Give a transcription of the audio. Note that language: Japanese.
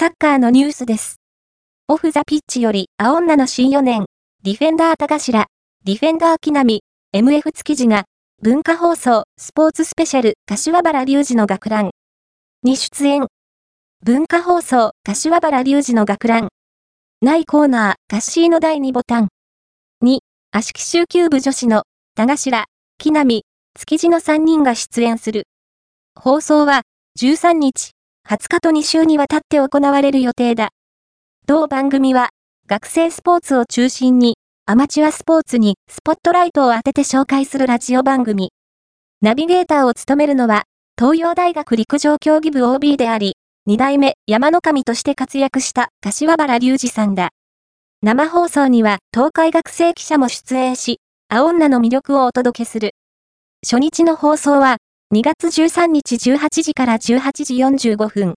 サッカーのニュースです。オフザピッチより、青女の新4年、ディフェンダー田頭、ディフェンダー木並、MF 築地が、文化放送、スポーツスペシャル、柏原隆二の学ランに出演。文化放送、柏原隆二の学ランないコーナー、カッシーの第2ボタン。2、足木集球部女子の、田頭、木並、築地の3人が出演する。放送は、13日、20日と2週にわたって行われる予定だ。同番組は、学生スポーツを中心に、アマチュアスポーツにスポットライトを当てて紹介するラジオ番組。ナビゲーターを務めるのは、東洋大学陸上競技部 OB であり、二代目山の神として活躍した柏原隆二さんだ。生放送には東海学生記者も出演し、青女の魅力をお届けする。初日の放送は2月13日18時から18時45分。